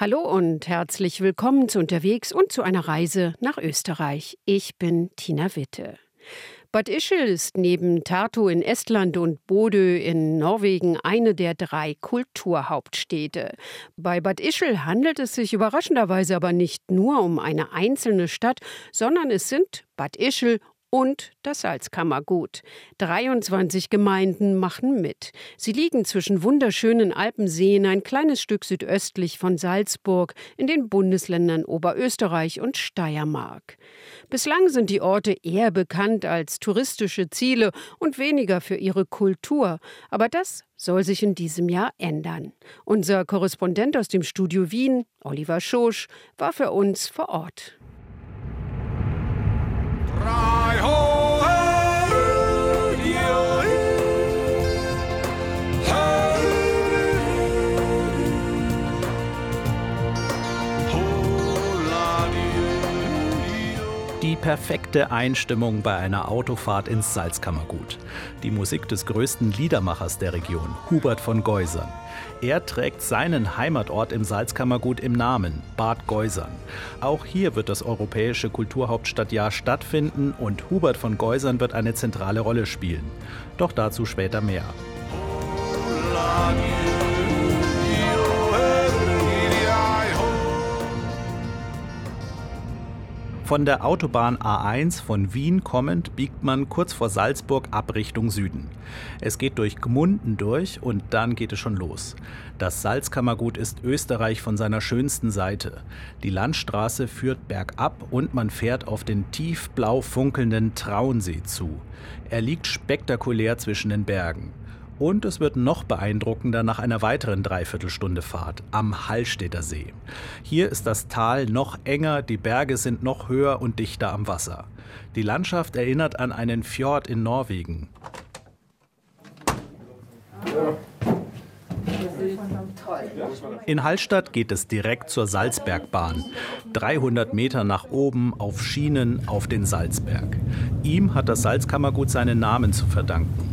Hallo und herzlich willkommen zu Unterwegs und zu einer Reise nach Österreich. Ich bin Tina Witte. Bad Ischl ist neben Tartu in Estland und Bodø in Norwegen eine der drei Kulturhauptstädte. Bei Bad Ischl handelt es sich überraschenderweise aber nicht nur um eine einzelne Stadt, sondern es sind Bad Ischl und das Salzkammergut. 23 Gemeinden machen mit. Sie liegen zwischen wunderschönen Alpenseen ein kleines Stück südöstlich von Salzburg in den Bundesländern Oberösterreich und Steiermark. Bislang sind die Orte eher bekannt als touristische Ziele und weniger für ihre Kultur. Aber das soll sich in diesem Jahr ändern. Unser Korrespondent aus dem Studio Wien, Oliver Schosch, war für uns vor Ort. Die perfekte Einstimmung bei einer Autofahrt ins Salzkammergut. Die Musik des größten Liedermachers der Region, Hubert von Geusern. Er trägt seinen Heimatort im Salzkammergut im Namen, Bad Geusern. Auch hier wird das Europäische Kulturhauptstadtjahr stattfinden und Hubert von Geusern wird eine zentrale Rolle spielen. Doch dazu später mehr. Von der Autobahn A1 von Wien kommend biegt man kurz vor Salzburg ab Richtung Süden. Es geht durch Gmunden durch und dann geht es schon los. Das Salzkammergut ist Österreich von seiner schönsten Seite. Die Landstraße führt bergab und man fährt auf den tiefblau funkelnden Traunsee zu. Er liegt spektakulär zwischen den Bergen. Und es wird noch beeindruckender nach einer weiteren Dreiviertelstunde Fahrt am Hallstätter See. Hier ist das Tal noch enger, die Berge sind noch höher und dichter am Wasser. Die Landschaft erinnert an einen Fjord in Norwegen. In Hallstatt geht es direkt zur Salzbergbahn. 300 Meter nach oben auf Schienen auf den Salzberg. Ihm hat das Salzkammergut seinen Namen zu verdanken.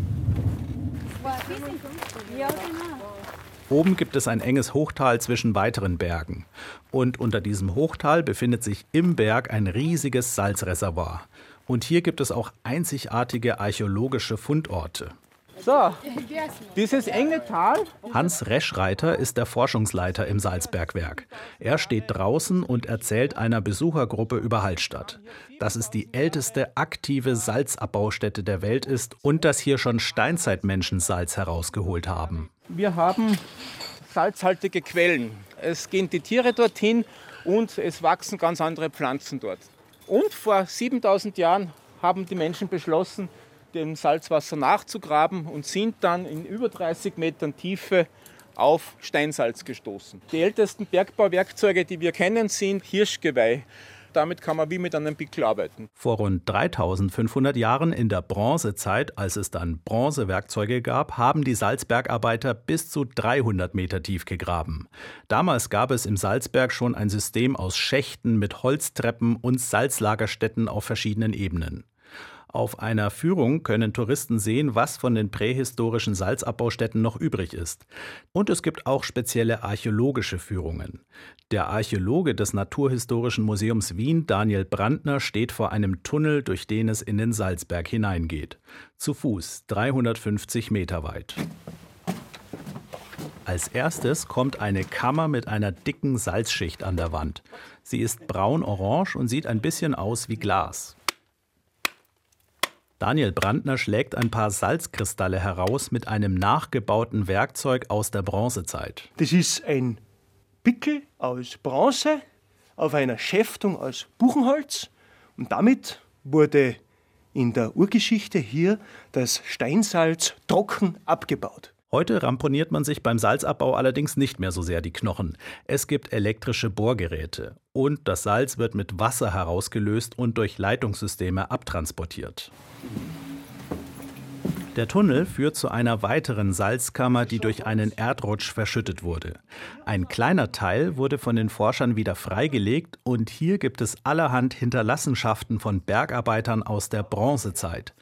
Oben gibt es ein enges Hochtal zwischen weiteren Bergen. Und unter diesem Hochtal befindet sich im Berg ein riesiges Salzreservoir. Und hier gibt es auch einzigartige archäologische Fundorte. So, dieses enge Tal. Hans Reschreiter ist der Forschungsleiter im Salzbergwerk. Er steht draußen und erzählt einer Besuchergruppe über Hallstatt, dass es die älteste aktive Salzabbaustätte der Welt ist und dass hier schon Steinzeitmenschen Salz herausgeholt haben. Wir haben salzhaltige Quellen. Es gehen die Tiere dorthin und es wachsen ganz andere Pflanzen dort. Und vor 7000 Jahren haben die Menschen beschlossen, dem Salzwasser nachzugraben und sind dann in über 30 Metern Tiefe auf Steinsalz gestoßen. Die ältesten Bergbauwerkzeuge, die wir kennen, sind Hirschgeweih. Damit kann man wie mit einem Pickel arbeiten. Vor rund 3500 Jahren in der Bronzezeit, als es dann Bronzewerkzeuge gab, haben die Salzbergarbeiter bis zu 300 Meter tief gegraben. Damals gab es im Salzberg schon ein System aus Schächten mit Holztreppen und Salzlagerstätten auf verschiedenen Ebenen. Auf einer Führung können Touristen sehen, was von den prähistorischen Salzabbaustätten noch übrig ist. Und es gibt auch spezielle archäologische Führungen. Der Archäologe des Naturhistorischen Museums Wien, Daniel Brandner, steht vor einem Tunnel, durch den es in den Salzberg hineingeht. Zu Fuß, 350 Meter weit. Als erstes kommt eine Kammer mit einer dicken Salzschicht an der Wand. Sie ist braun-orange und sieht ein bisschen aus wie Glas. Daniel Brandner schlägt ein paar Salzkristalle heraus mit einem nachgebauten Werkzeug aus der Bronzezeit. Das ist ein Pickel aus Bronze auf einer Schäftung aus Buchenholz und damit wurde in der Urgeschichte hier das Steinsalz trocken abgebaut. Heute ramponiert man sich beim Salzabbau allerdings nicht mehr so sehr die Knochen. Es gibt elektrische Bohrgeräte und das Salz wird mit Wasser herausgelöst und durch Leitungssysteme abtransportiert. Der Tunnel führt zu einer weiteren Salzkammer, die durch einen Erdrutsch verschüttet wurde. Ein kleiner Teil wurde von den Forschern wieder freigelegt und hier gibt es allerhand Hinterlassenschaften von Bergarbeitern aus der Bronzezeit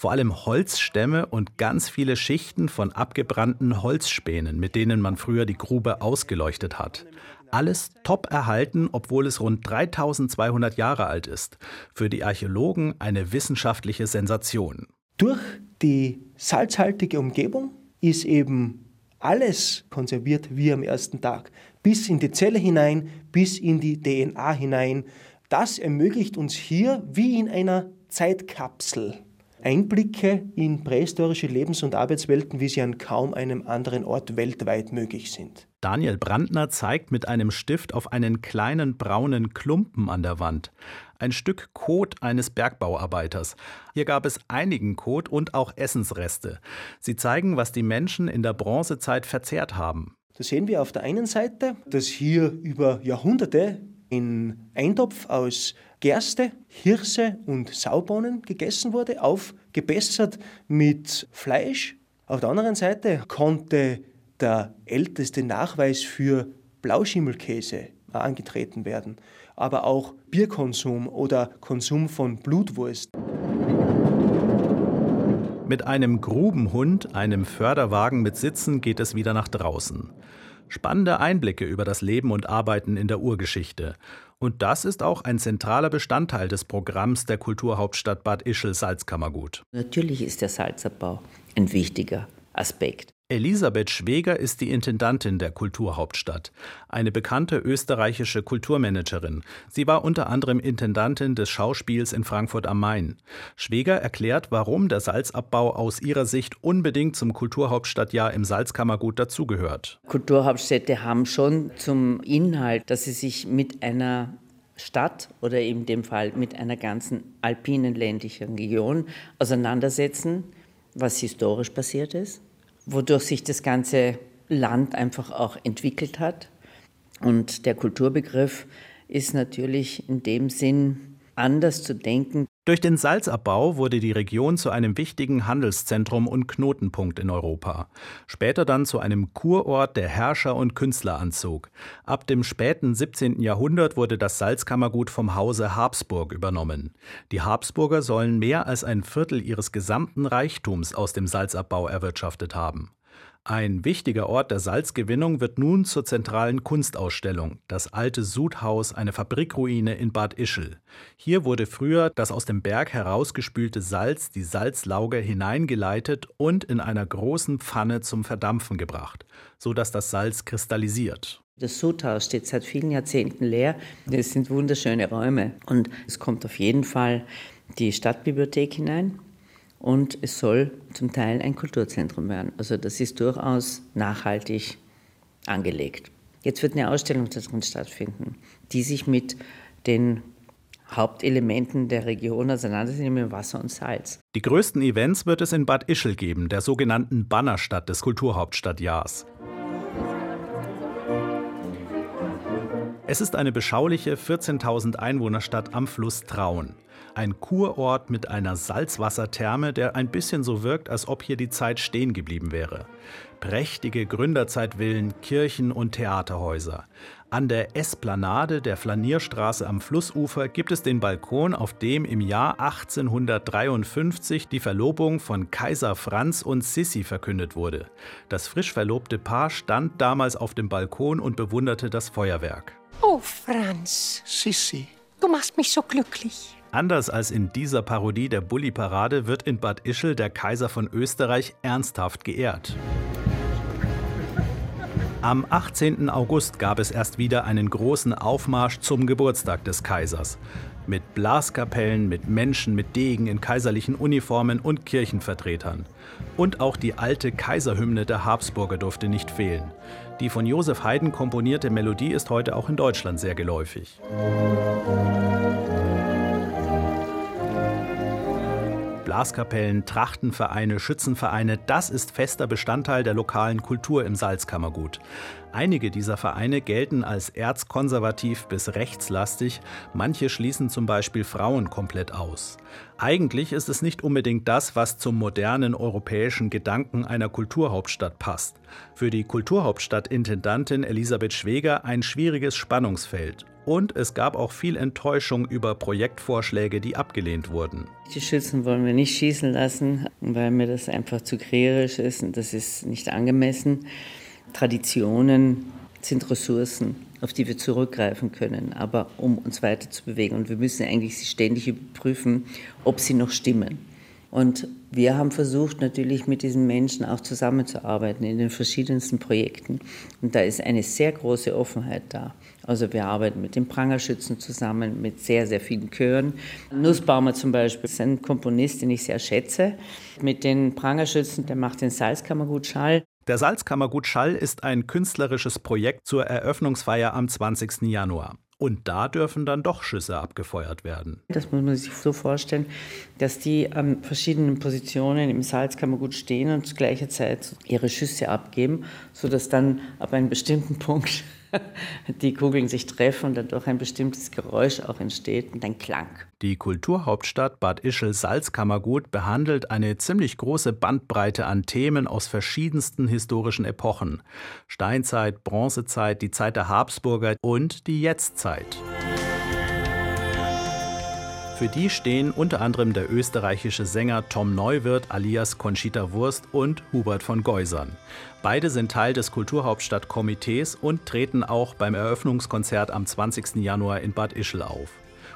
vor allem Holzstämme und ganz viele Schichten von abgebrannten Holzspänen, mit denen man früher die Grube ausgeleuchtet hat. Alles top erhalten, obwohl es rund 3200 Jahre alt ist. Für die Archäologen eine wissenschaftliche Sensation. Durch die salzhaltige Umgebung ist eben alles konserviert wie am ersten Tag. Bis in die Zelle hinein, bis in die DNA hinein. Das ermöglicht uns hier wie in einer Zeitkapsel Einblicke in prähistorische Lebens- und Arbeitswelten, wie sie an kaum einem anderen Ort weltweit möglich sind. Daniel Brandner zeigt mit einem Stift auf einen kleinen braunen Klumpen an der Wand. Ein Stück Kot eines Bergbauarbeiters. Hier gab es einigen Kot und auch Essensreste. Sie zeigen, was die Menschen in der Bronzezeit verzehrt haben. Da sehen wir auf der einen Seite, dass hier über Jahrhunderte in Eintopf aus Gerste, Hirse und Saubohnen gegessen wurde, aufgebessert mit Fleisch. Auf der anderen Seite konnte der älteste Nachweis für Blauschimmelkäse angetreten werden, aber auch Bierkonsum oder Konsum von Blutwurst. Mit einem Grubenhund, einem Förderwagen mit Sitzen geht es wieder nach draußen. Spannende Einblicke über das Leben und Arbeiten in der Urgeschichte. Und das ist auch ein zentraler Bestandteil des Programms der Kulturhauptstadt Bad Ischl Salzkammergut. Natürlich ist der Salzabbau ein wichtiger Aspekt. Elisabeth Schweger ist die Intendantin der Kulturhauptstadt, eine bekannte österreichische Kulturmanagerin. Sie war unter anderem Intendantin des Schauspiels in Frankfurt am Main. Schweger erklärt, warum der Salzabbau aus ihrer Sicht unbedingt zum Kulturhauptstadtjahr im Salzkammergut dazugehört. Kulturhauptstädte haben schon zum Inhalt, dass sie sich mit einer Stadt oder in dem Fall mit einer ganzen alpinen ländlichen Region auseinandersetzen, was historisch passiert ist wodurch sich das ganze Land einfach auch entwickelt hat. Und der Kulturbegriff ist natürlich in dem Sinn anders zu denken. Durch den Salzabbau wurde die Region zu einem wichtigen Handelszentrum und Knotenpunkt in Europa. Später dann zu einem Kurort, der Herrscher und Künstler anzog. Ab dem späten 17. Jahrhundert wurde das Salzkammergut vom Hause Habsburg übernommen. Die Habsburger sollen mehr als ein Viertel ihres gesamten Reichtums aus dem Salzabbau erwirtschaftet haben. Ein wichtiger Ort der Salzgewinnung wird nun zur zentralen Kunstausstellung, das alte Sudhaus, eine Fabrikruine in Bad Ischl. Hier wurde früher das aus dem Berg herausgespülte Salz, die Salzlauge, hineingeleitet und in einer großen Pfanne zum Verdampfen gebracht, sodass das Salz kristallisiert. Das Sudhaus steht seit vielen Jahrzehnten leer. Es sind wunderschöne Räume und es kommt auf jeden Fall die Stadtbibliothek hinein und es soll zum Teil ein Kulturzentrum werden. Also das ist durchaus nachhaltig angelegt. Jetzt wird eine Ausstellung darin stattfinden, die sich mit den Hauptelementen der Region auseinandersetzt, mit Wasser und Salz. Die größten Events wird es in Bad Ischl geben, der sogenannten Bannerstadt des Kulturhauptstadtjahrs. Es ist eine beschauliche 14.000 Einwohnerstadt am Fluss Traun. Ein Kurort mit einer Salzwassertherme, der ein bisschen so wirkt, als ob hier die Zeit stehen geblieben wäre. Prächtige Gründerzeitvillen, Kirchen und Theaterhäuser. An der Esplanade der Flanierstraße am Flussufer gibt es den Balkon, auf dem im Jahr 1853 die Verlobung von Kaiser Franz und Sissi verkündet wurde. Das frisch verlobte Paar stand damals auf dem Balkon und bewunderte das Feuerwerk. Oh, Franz. Sissi. Du machst mich so glücklich. Anders als in dieser Parodie der Bulli-Parade wird in Bad Ischl der Kaiser von Österreich ernsthaft geehrt. Am 18. August gab es erst wieder einen großen Aufmarsch zum Geburtstag des Kaisers. Mit Blaskapellen, mit Menschen mit Degen in kaiserlichen Uniformen und Kirchenvertretern. Und auch die alte Kaiserhymne der Habsburger durfte nicht fehlen. Die von Josef Haydn komponierte Melodie ist heute auch in Deutschland sehr geläufig. Blaskapellen, Trachtenvereine, Schützenvereine, das ist fester Bestandteil der lokalen Kultur im Salzkammergut. Einige dieser Vereine gelten als erzkonservativ bis rechtslastig, manche schließen zum Beispiel Frauen komplett aus. Eigentlich ist es nicht unbedingt das, was zum modernen europäischen Gedanken einer Kulturhauptstadt passt. Für die Kulturhauptstadt-Intendantin Elisabeth Schweger ein schwieriges Spannungsfeld. Und es gab auch viel Enttäuschung über Projektvorschläge, die abgelehnt wurden. Die Schützen wollen wir nicht schießen lassen, weil mir das einfach zu kriegerisch ist und das ist nicht angemessen. Traditionen sind Ressourcen auf die wir zurückgreifen können, aber um uns weiter zu bewegen. Und wir müssen eigentlich sie ständig überprüfen, ob sie noch stimmen. Und wir haben versucht, natürlich mit diesen Menschen auch zusammenzuarbeiten in den verschiedensten Projekten. Und da ist eine sehr große Offenheit da. Also wir arbeiten mit den Prangerschützen zusammen, mit sehr, sehr vielen Chören. Nussbaumer zum Beispiel ist ein Komponist, den ich sehr schätze. Mit den Prangerschützen, der macht den Salzkammergut Schall. Der Salzkammergut Schall ist ein künstlerisches Projekt zur Eröffnungsfeier am 20. Januar. Und da dürfen dann doch Schüsse abgefeuert werden. Das muss man sich so vorstellen, dass die an verschiedenen Positionen im Salzkammergut stehen und zu gleicher Zeit ihre Schüsse abgeben, sodass dann ab einem bestimmten Punkt die Kugeln sich treffen und dadurch ein bestimmtes Geräusch auch entsteht und ein Klang. Die Kulturhauptstadt Bad Ischl Salzkammergut behandelt eine ziemlich große Bandbreite an Themen aus verschiedensten historischen Epochen. Steinzeit, Bronzezeit, die Zeit der Habsburger und die Jetztzeit. Für die stehen unter anderem der österreichische Sänger Tom Neuwirth alias Conchita Wurst und Hubert von Geusern. Beide sind Teil des Kulturhauptstadtkomitees und treten auch beim Eröffnungskonzert am 20. Januar in Bad Ischl auf.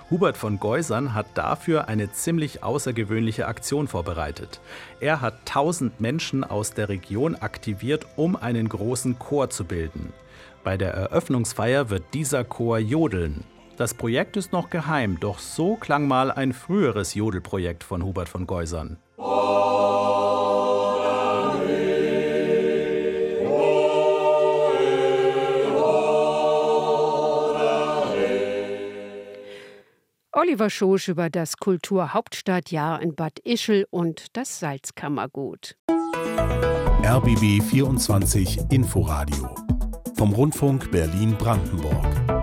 Hubert von Geusern hat dafür eine ziemlich außergewöhnliche Aktion vorbereitet. Er hat 1000 Menschen aus der Region aktiviert, um einen großen Chor zu bilden. Bei der Eröffnungsfeier wird dieser Chor jodeln. Das Projekt ist noch geheim, doch so klang mal ein früheres Jodelprojekt von Hubert von Geusern. Oliver Schosch über das Kulturhauptstadtjahr in Bad Ischl und das Salzkammergut. RBB 24 Inforadio vom Rundfunk Berlin-Brandenburg.